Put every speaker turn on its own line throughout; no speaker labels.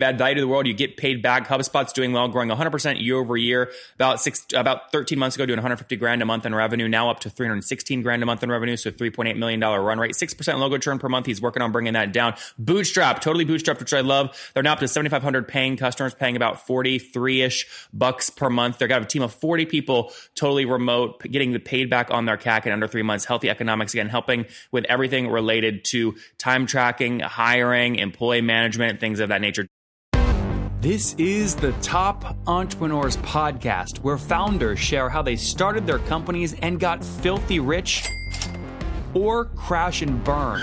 add value to the world, you get paid back. Hubstaff's doing well, growing 100% year over year. About six, about 13 months ago, doing 150 grand a month in revenue. Now up to 316 grand a month in revenue, so 3.8 million dollar run rate. Six percent logo churn per month. He's working on bringing that down. Bootstrap, totally bootstrapped, which I love. They're now up to 7,500 paying customers, paying about 43 ish bucks per month. They've got a team of 40 people, totally remote, getting the paid back on their CAC in under three months. Healthy economics again, helping with everything related to time tracking, hiring, employee management, things of that nature. This is the Top Entrepreneurs Podcast, where founders share how they started their companies and got filthy rich or crash and burn.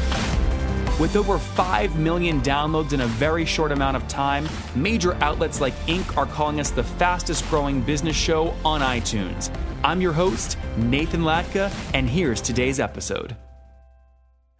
With over 5 million downloads in a very short amount of time, major outlets like Inc. are calling us the fastest growing business show on iTunes. I'm your host, Nathan Latka, and here's today's episode.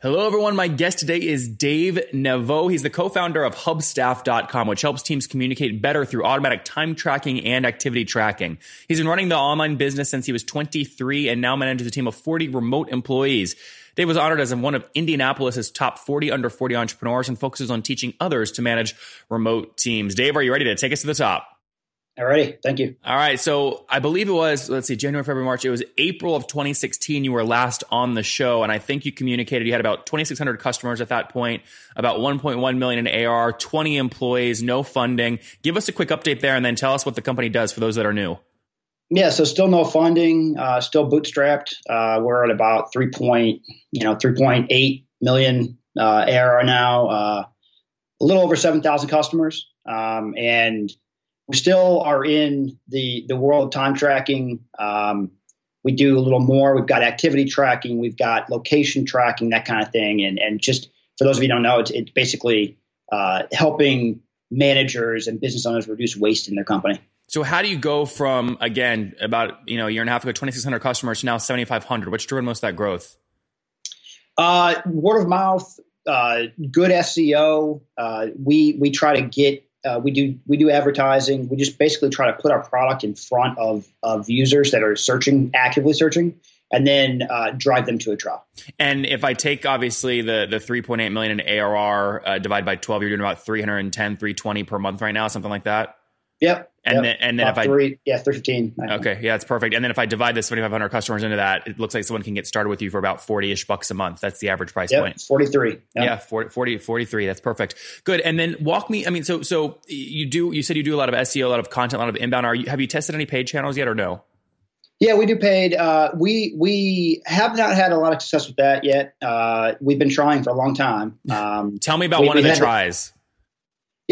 Hello, everyone. My guest today is Dave Nevogt. He's the co-founder of Hubstaff.com, which helps teams communicate better through automatic time tracking and activity tracking. He's been running the online business since he was 23 and now manages a team of 40 remote employees. Dave was honored as one of Indianapolis's top 40 under 40 entrepreneurs and focuses on teaching others to manage remote teams. Dave, are you ready to take us to the top?
All righty. Thank you.
All right. So I believe it was, let's see, January, February, March. It was April of 2016. You were last on the show. And I think you communicated you had about 2,600 customers at that point, about 1.1 million in AR, 20 employees, no funding. Give us a quick update there and then tell us what the company does for those that are new.
Yeah, so still no funding, uh, still bootstrapped. Uh, we're at about three point, you know, three point eight million uh, ARR now. Uh, a little over seven thousand customers, um, and we still are in the the world of time tracking. Um, we do a little more. We've got activity tracking, we've got location tracking, that kind of thing, and and just for those of you who don't know, it's, it's basically uh, helping managers and business owners reduce waste in their company.
So how do you go from again about you know a year and a half ago, twenty six hundred customers to now seventy five hundred? What's driven most of that growth?
Uh, word of mouth, uh, good SEO. Uh, we we try to get uh, we do we do advertising. We just basically try to put our product in front of of users that are searching actively searching, and then uh, drive them to a trial.
And if I take obviously the the 3.8 million in ARR uh, divide by 12, you're doing about 310, 320 per month right now, something like that.
Yep.
And
yep.
then, and then if I
three, yeah, three fifteen.
okay, yeah, that's perfect. And then if I divide the 7,500 customers into that, it looks like someone can get started with you for about 40 ish bucks a month. That's the average price
Yep,
point.
forty three.
Yeah, 40, 40, 43. That's perfect. Good. And then walk me. I mean, so so you do. You said you do a lot of SEO, a lot of content, a lot of inbound. Are you have you tested any paid channels yet, or no?
Yeah, we do paid. Uh, we we have not had a lot of success with that yet. Uh, we've been trying for a long time. Um,
Tell me about
We-
one of the
had to-
tries.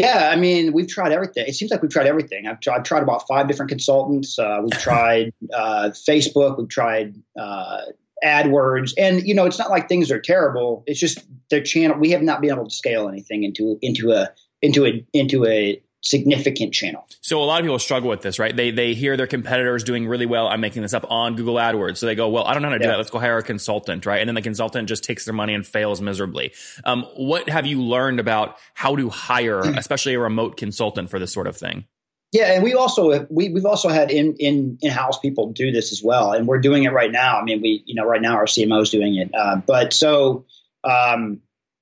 Yeah, I mean, we've tried everything. It seems like we've tried everything. I've tried, I've tried about five different consultants. Uh, we've tried uh, Facebook. We've tried uh, AdWords, and you know, it's not like things are terrible. It's just their channel. We have not been able to scale anything into into a into a into a significant channel.
So a lot of people struggle with this, right? They they hear their competitors doing really well. I'm making this up on Google AdWords, so they go, "Well, I don't know how to do that. Let's go hire a consultant, right?" And then the consultant just takes their money and fails miserably. Um, what have you learned about how to hire, especially a remote consultant, for this sort of thing?
Yeah, and we also we we've also had in in in house people do this as well, and we're doing it right now. I mean, we you know right now our CMO is doing it, uh, but so um,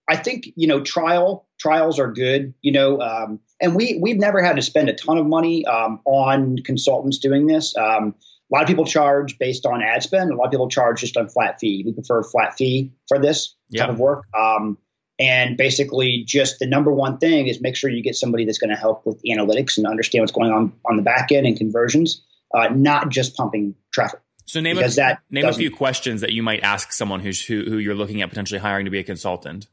I think you know trial trials are good, you know, um, and we we've never had to spend a ton of money um, on consultants doing this. Um, a lot of people charge based on ad spend. A lot of people charge just on flat fee. We prefer flat fee for this
Yeah.
type of work. Um, and basically, just the number one thing is make sure you get somebody that's going to help with analytics and understand what's going on on the back end and conversions, uh, not just pumping traffic.
So name a,
that
name a few questions that you might ask someone who's who, who you're looking at potentially hiring to be a consultant.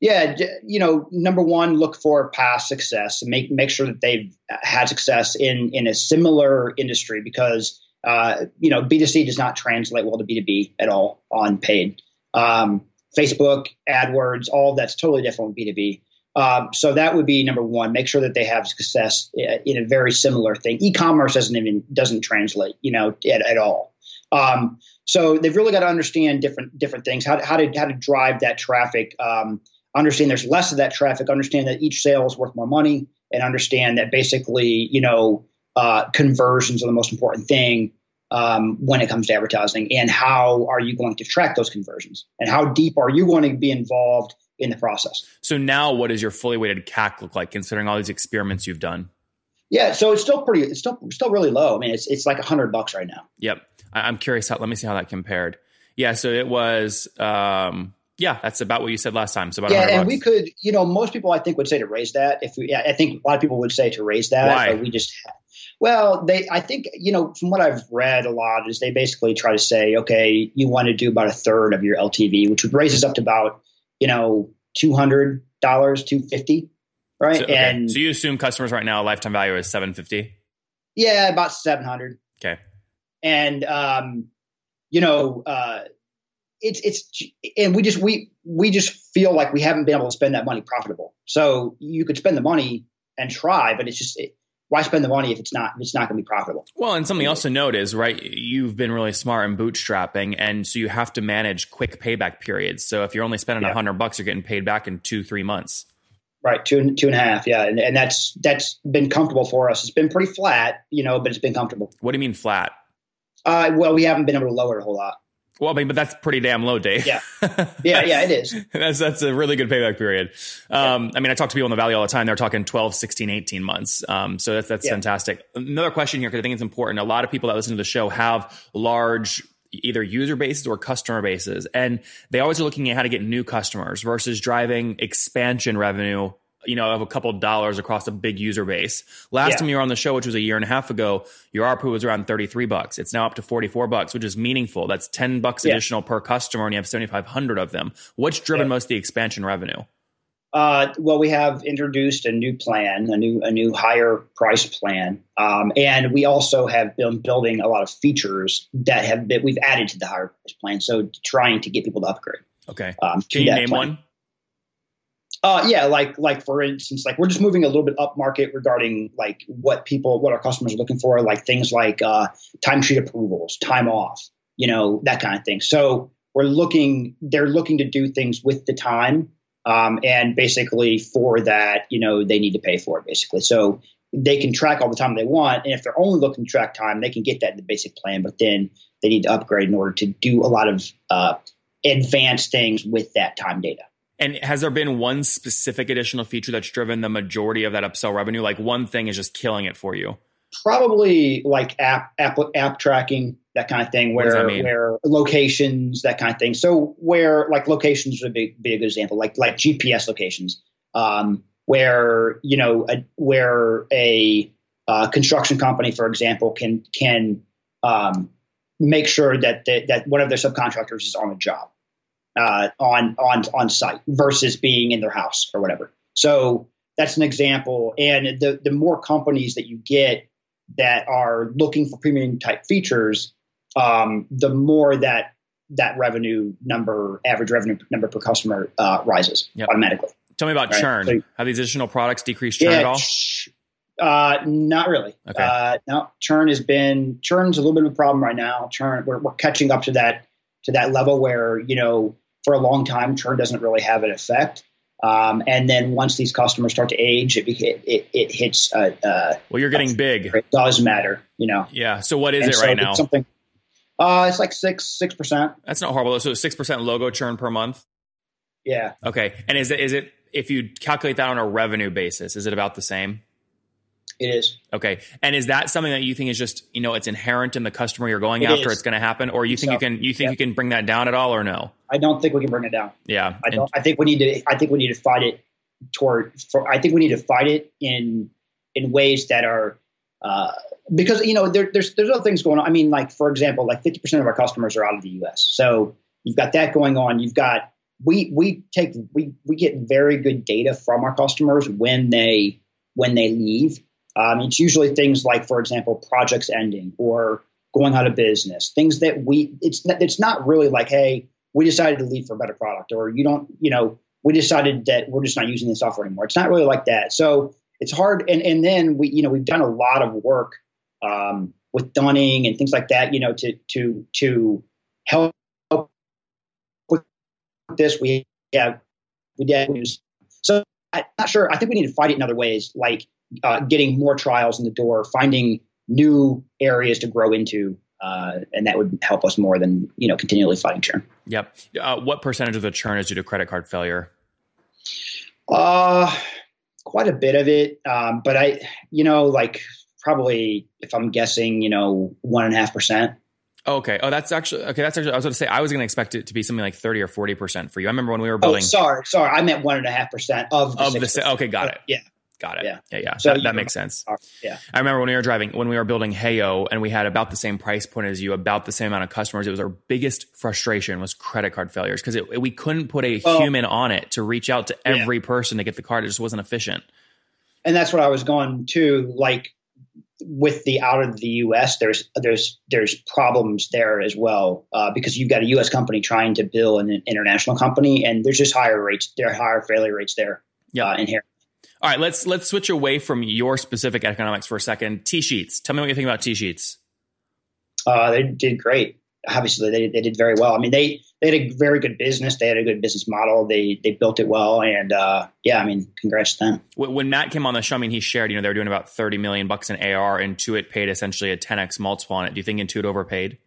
Yeah, you know, number one, look for past success and make make sure that they've had success in in a similar industry because uh, you know B two C does not translate well to B two B at all on paid. Um, Facebook, AdWords, all that's totally different with B two B. Um, so that would be number one. Make sure that they have success in a very similar thing. E-commerce doesn't even doesn't translate, you know, at, at all. Um, so they've really got to understand different different things, how to, how to how to drive that traffic. Um, understand there's less of that traffic. Understand that each sale is worth more money, and understand that basically, you know, uh, conversions are the most important thing um, when it comes to advertising. And how are you going to track those conversions? And how deep are you going to be involved in the process?
So now, what does your fully weighted CAC look like, considering all these experiments you've done?
Yeah, so it's still pretty. It's still still really low. I mean, it's it's like a hundred bucks right now.
Yep. I, am curious how. Let me see how that compared. Yeah. So it was. Um, yeah, that's about what you said last time. So about
yeah,
and
bucks. we could. You know, most people I think would say to raise that. If we, yeah, I think a lot of people would say to raise that.
Why?
But we just. Well, they. I think you know from what I've read a lot is they basically try to say, okay, you want to do about a third of your LTV, which would raise us up to about you know two hundred dollars, two fifty right?
So, okay.
And
so you assume customers right now lifetime value is seven fifty.
Yeah, about seven hundred.
Okay.
And um, you know, uh, it's it's and we just we we just feel like we haven't been able to spend that money profitable. So you could spend the money and try, but it's just. It, why spend the money if it's not if it's not going to be profitable?
Well, and something else to note is right. You've been really smart in bootstrapping, and so you have to manage quick payback periods. So if you're only spending a yeah. hundred bucks, you're getting paid back in two three months.
Right, two two and a half, yeah, and, and that's that's been comfortable for us. It's been pretty flat, you know, but it's been comfortable.
What do you mean flat?
Uh, well, we haven't been able to lower it a whole lot.
Well, I mean, but that's pretty damn low, Dave.
Yeah, yeah, yeah, it is.
that's that's a really good payback period. Um, yeah. I mean, I talk to people in the valley all the time. They're talking 12, 16, 18 months. Um, so that's that's yeah. fantastic. Another question here because I think it's important. A lot of people that listen to the show have large either user bases or customer bases. And they always are looking at how to get new customers versus driving expansion revenue you know, of a couple dollars across a big user base. Last yeah. time you were on the show, which was a year and a half ago, your ARPU was around 33 bucks. It's now up to 44 bucks, which is meaningful. That's 10 bucks yeah. additional per customer and you have 7,500 of them. What's driven yeah. most of the expansion revenue?
Uh, well, we have introduced a new plan, a new a new higher price plan, um, and we also have been building a lot of features that have been we've added to the higher price plan. So trying to get people to upgrade.
Okay. Um, Can you name plan. one?
Uh, yeah, like like for instance, like we're just moving a little bit up market regarding like what people, what our customers are looking for, like things like uh, timesheet approvals, time off, you know, that kind of thing. So we're looking, they're looking to do things with the time um, and basically for that, you know, they need to pay for it basically. So they can track all the time they want. And if they're only looking to track time, they can get that in the basic plan, but then they need to upgrade in order to do a lot of uh, advanced things with that time data.
And has there been one specific additional feature that's driven the majority of that upsell revenue? Like one thing is just killing it for you?
Probably like app app app tracking, that kind of thing, where where locations, that kind of thing. So where like locations would be, be a good example, like like GPS locations, um, where you know a, where a uh, construction company, for example, can can um, make sure that the, that one of their subcontractors is on the job uh, on on on site versus being in their house or whatever. So that's an example. And the the more companies that you get that are looking for premium type features, um, the more that that revenue number, average revenue number per customer, uh, rises yep. automatically.
Tell me about right? churn. So, Have these additional products decreased churn yeah, at all?
Uh, not really.
Okay.
Uh, no, churn has been churn's a little bit of a problem right now. Churn, we're, we're catching up to that to that level where you know for a long time, churn doesn't really have an effect. Um, and then once these customers start to age, it it, it hits. Uh, uh,
well, you're getting big.
It does matter, you know.
Yeah. So what is and it so right now?
Something. Uh, it's like six six percent.
That's not horrible. So six percent logo churn per month.
Yeah.
Okay. And is it is it if you calculate that on a revenue basis, is it about the same?
It is.
Okay. And is that something that you think is just, you know, it's inherent in the customer you're going it after, is. it's going to happen? Or you think so, you can, you think you can bring that down at all or no?
I don't think we can bring it down.
Yeah.
I don't, I think we need to, I think we need to fight it toward, for, I think we need to fight it in, in ways that are, uh, because, you know, there, there's, there's other things going on. I mean, like, for example, like 50% of our customers are out of the US. So you've got that going on. You've got, we, we take, we, we get very good data from our customers when they, when they leave um, it's usually things like, for example, projects ending or going out of business. Things that we it's it's not really like, hey, we decided to leave for a better product, or you don't, you know, we decided that we're just not using the software anymore. It's not really like that. So it's hard. And and then we, you know, we've done a lot of work um, with Dunning and things like that. You know, to to to help with this, we have we did. So I'm not sure. I think we need to fight it in other ways, like uh, getting more trials in the door, finding new areas to grow into. Uh, and that would help us more than you know continually fighting churn.
Yep. Uh, what percentage of the churn is due to credit card failure?
Uh, quite a bit of it. Um, but I, you know, like probably if I'm guessing, you know, one and a half percent.
Okay. Oh, that's actually okay. That's actually I was going to say I was going to expect it to be something like thirty or forty percent for you. I remember when we were building. Oh,
sorry, sorry. I meant one and a half percent of the
of 6%. the. Okay, got it.
Yeah.
Got it. Yeah, yeah, yeah. So that, that makes sense.
Yeah.
I remember when we were driving, when we were building Heyo, and we had about the same price point as you, about the same amount of customers. It was our biggest frustration was credit card failures because we couldn't put a well, human on it to reach out to every yeah. person to get the card. It just wasn't efficient.
And that's what I was going to like with the out of the U.S. There's there's there's problems there as well uh, because you've got a U.S. company trying to bill an international company, and there's just higher rates. There are higher failure rates there. Yeah, uh, inherently.
All right, let's let's switch away from your specific economics for a second. TSheets. Tell me what you think about TSheets.
Uh, they did great. Obviously, they, they did very well. I mean, they they had a very good business. They had a good business model. They they built it well, and uh, yeah, I mean, congrats to them.
When Matt came on the show, I mean, he shared, you know, they were doing about thirty million bucks in AR. and Intuit paid essentially a ten x multiple on it. Do you think Intuit overpaid?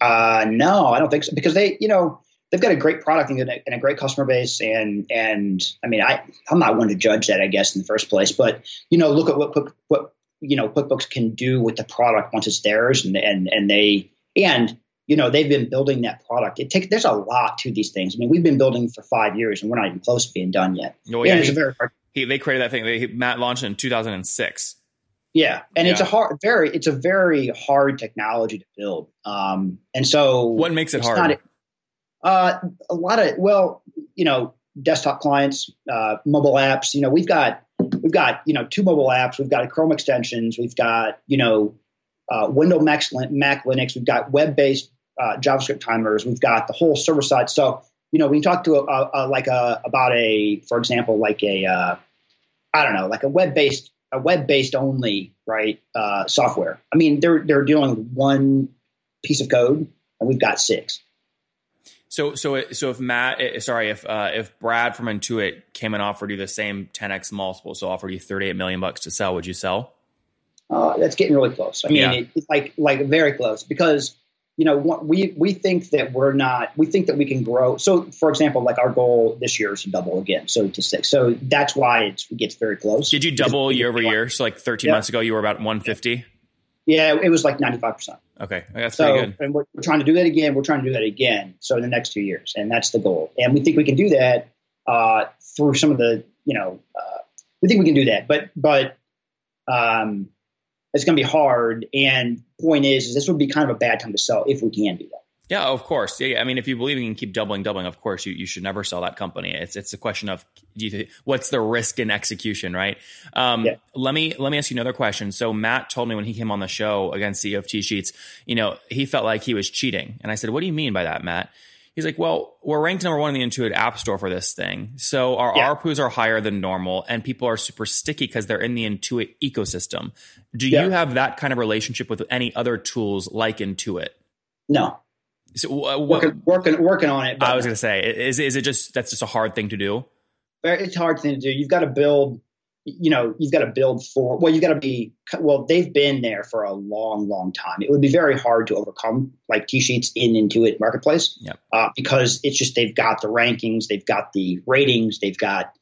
Uh, no, I don't think so because they, you know, they've got a great product and a, and a, great customer base. And and I mean, I I'm not one to judge that, I guess, in the first place. But you know, look at what what you know QuickBooks can do with the product once it's theirs, and and and they and you know they've been building that product. It takes there's a lot to these things. I mean, we've been building for five years, and we're not even close to being done yet.
Oh, yeah, he, very hard. He, they created that thing. They, Matt launched in 2006.
Yeah, and yeah. it's a hard, very, it's a very hard technology to build. Um, and so,
what makes it hard?
Uh, a lot of well, you know, desktop clients, uh, mobile apps. You know, we've got we've got you know two mobile apps. We've got Chrome extensions. We've got you know uh, Windows Mac, Mac Linux. We've got web based uh, JavaScript timers. We've got the whole server side. So you know, when you talk to a, a, a like a about a for example like a uh, I don't know like a web based a web based only right uh, software. I mean, they're they're dealing with one piece of code, and we've got six.
So so so if Matt, eh, sorry, if uh, if Brad from Intuit came and offered you the same 10x multiple, so offered you 38 million bucks to sell, would you sell?
Uh, that's getting really close. I mean, yeah. it, it's like like very close because you know we we think that we're not we think that we can grow. So for example, like our goal this year is to double again, so to six. So that's why it gets very close.
Did you double year over year? So like 13 yeah. months ago, you were about 150.
Yeah, it was like 95 percent.
Okay, that's so, pretty good.
And we're, we're, trying to do that again. We're trying to do that again. So in the next two years, and that's the goal. And we think we can do that uh, through some of the, you know, uh, we think we can do that. But but um, it's going to be hard. And point is, is this would be kind of a bad time to sell if we can do that.
Yeah, of course. Yeah, I mean, if you believe you can keep doubling, doubling, of course, you, you should never sell that company. It's it's a question of do you, what's the risk in execution, right? Um, yeah. Let me let me ask you another question. So Matt told me when he came on the show against CEO of TSheets, you know, he felt like he was cheating, and I said, "What do you mean by that, Matt?" He's like, "Well, we're ranked number one in the Intuit App Store for this thing, so our yeah. ARPUs are higher than normal, and people are super sticky because they're in the Intuit ecosystem. Do yeah. you have that kind of relationship with any other tools like Intuit?"
No. So uh, working, working, working on it.
I was going to say, is is it just that's just a hard thing to do?
It's a hard thing to do. You've got to build. You know, you've got to build for. Well, you've got to be. Well, they've been there for a long, long time. It would be very hard to overcome like TSheets in Intuit Marketplace.
Yep.
Uh, because it's just they've got the rankings, they've got the ratings, they've got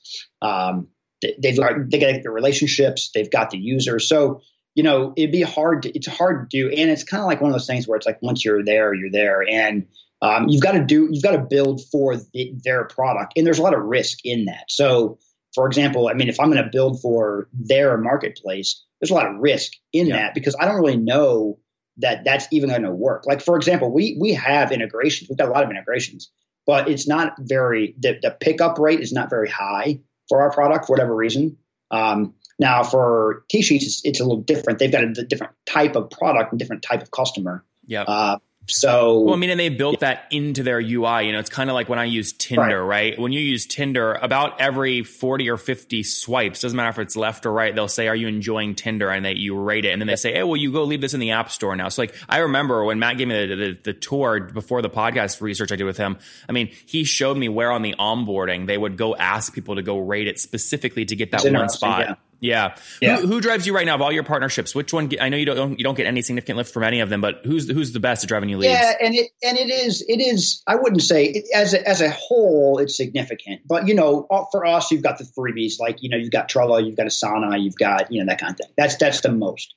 um, they've got they got the relationships, they've got the users. So you know, it'd be hard to, it's hard to do. And it's kind of like one of those things where it's like, once you're there, you're there. And um, you've got to do, you've got to build for the, their product. And there's a lot of risk in that. So, for example, I mean, if I'm going to build for their marketplace, there's a lot of risk in yeah. that because I don't really know that that's even going to work. Like, for example, we, we have integrations. We've got a lot of integrations, but it's not very, the, the pickup rate is not very high for our product for whatever reason. Um, now, for TSheets, it's, it's, a little different. They've got a different type of product and different type of customer.
Yeah.
Uh, So,
well, I mean, and they built yeah. that into their UI. You know, it's kind of like when I use Tinder, right. right. When you use Tinder, about every 40 or 50 swipes, doesn't matter if it's left or right, they'll say, Are you enjoying Tinder? And they, you rate it. And then they say, Hey, well, you go leave this in the App Store now. So, like, I remember when Matt gave me the, the, the tour before the podcast research I did with him, I mean, he showed me where on the onboarding they would go ask people to go rate it specifically to get that one spot. Yeah. Yeah. yeah. Who, who, drives you right now of all your partnerships? Which one? I know you don't you don't get any significant lift from any of them, but who's who's the best at driving you leads?
Yeah, and it and it is it is. I wouldn't say it, as a, as a whole it's significant, but you know, for us, you've got the freebies like you know you've got Trello, you've got Asana, you've got you know that kind of thing. That's that's the most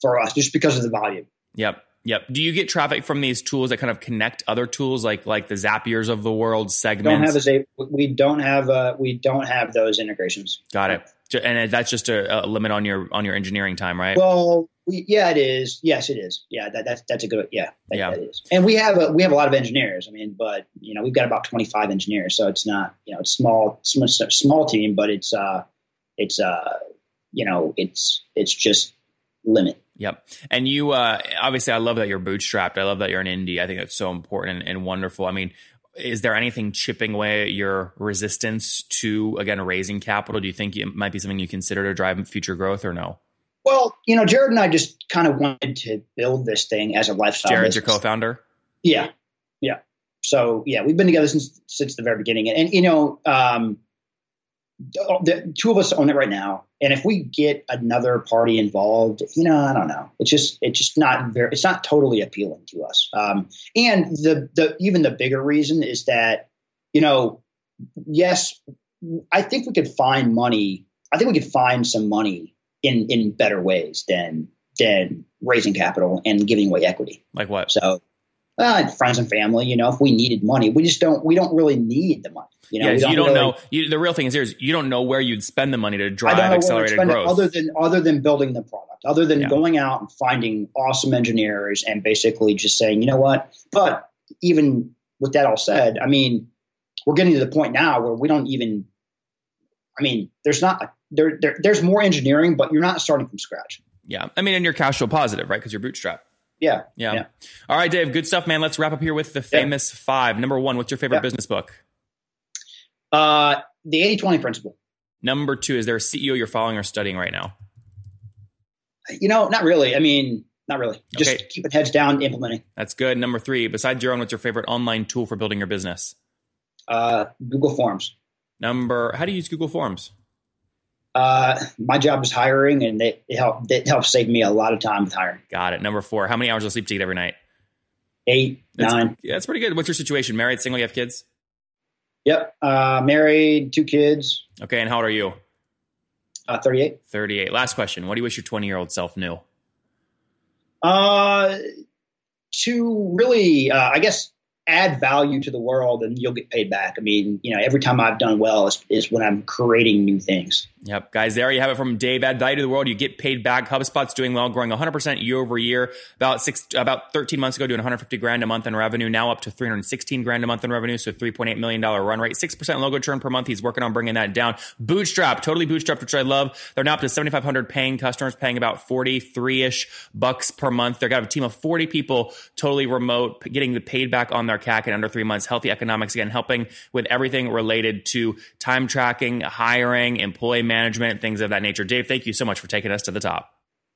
for us, just because of the volume.
Yep. Yep. Do you get traffic from these tools that kind of connect other tools like like the Zapiers of the world segments?
Don't have a, we don't have uh, we don't have those integrations.
Got it and that's just a, a, limit on your on your engineering time, right?
Well, yeah, it is. Yes, it is. Yeah, that, that's that's a good. Yeah, that,
yeah,
that is. And we have a we have a lot of engineers. I mean, but you know, we've got about twenty five engineers, so it's not you know it's small small, small team, but it's uh it's uh you know it's it's just limit.
Yep. And you, uh, obviously, I love that you're bootstrapped. I love that you're an indie. I think that's so important and, and wonderful. I mean, is there anything chipping away at your resistance to again raising capital? Do you think it might be something you consider to drive future growth or no?
Well, you know, Jared and I just kind of wanted to build this thing as a lifestyle.
Jared's
business.
your co-founder.
Yeah, yeah. So yeah, we've been together since since the very beginning, and, and you know, um, the two of us own it right now. And if we get another party involved, you know, I don't know. It's just it's just not very it's not totally appealing to us. Um, and the the even the bigger reason is that you know, yes, I think we could find money. I think we could find some money in in better ways than than raising capital and giving away equity.
Like what?
So friends and family. You know, if we needed money, we just don't. We don't really need the money. You know,
yeah,
don't
you don't
really,
know. You, the real thing is here is you don't know where you'd spend the money to drive accelerated growth,
other than other than building the product, other than yeah. going out and finding awesome engineers and basically just saying, you know what. But even with that all said, I mean, we're getting to the point now where we don't even. I mean, there's not there, there there's more engineering, but you're not starting from scratch.
Yeah, I mean, and you're cash flow positive, right? Because you're bootstrap.
Yeah,
yeah. Yeah. All right, Dave. Good stuff, man. Let's wrap up here with the famous yeah. five. Number one, what's your favorite yeah. business book?
Uh, the 80 20 principle.
Number two, is there a CEO you're following or studying right now?
You know, not really. I mean, not really. Just okay. keeping heads down, implementing.
That's good. Number three, besides your own, what's your favorite online tool for building your business?
Uh, Google Forms.
Number, how do you use Google Forms?
Uh, my job is hiring, and it, it help it helps save me a lot of time with hiring.
Got it. Number four, how many hours of sleep do you get every night?
Eight,
that's,
nine.
Yeah, that's pretty good. What's your situation? Married, single? You have kids?
Yep. Uh, married, two kids.
Okay, and how old are you?
Uh, 38.
38. Last question. What do you wish your 20 year old self knew?
Uh, to really, uh, I guess, add value to the world and you'll get paid back. I mean, you know, every time I've done well is, is when I'm creating new things.
Yep. Guys, there you have it from Dave. Add value to the world. You get paid back. Hubstaff's doing well, growing 100% year over year. About six, about 13 months ago, doing 150 grand a month in revenue. Now up to 316 grand a month in revenue. So $3.8 million run rate, 6% logo churn per month. He's working on bringing that down. Bootstrap, totally bootstrapped, which I love. They're now up to 7,500 paying customers, paying about 43 ish bucks per month. They've got a team of 40 people, totally remote, getting the paid back on their CAC in under three months healthy economics, again, helping with everything related to time tracking, hiring, employee management, things of that nature. Dave, thank you so much for taking us to the top.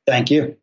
Thank you.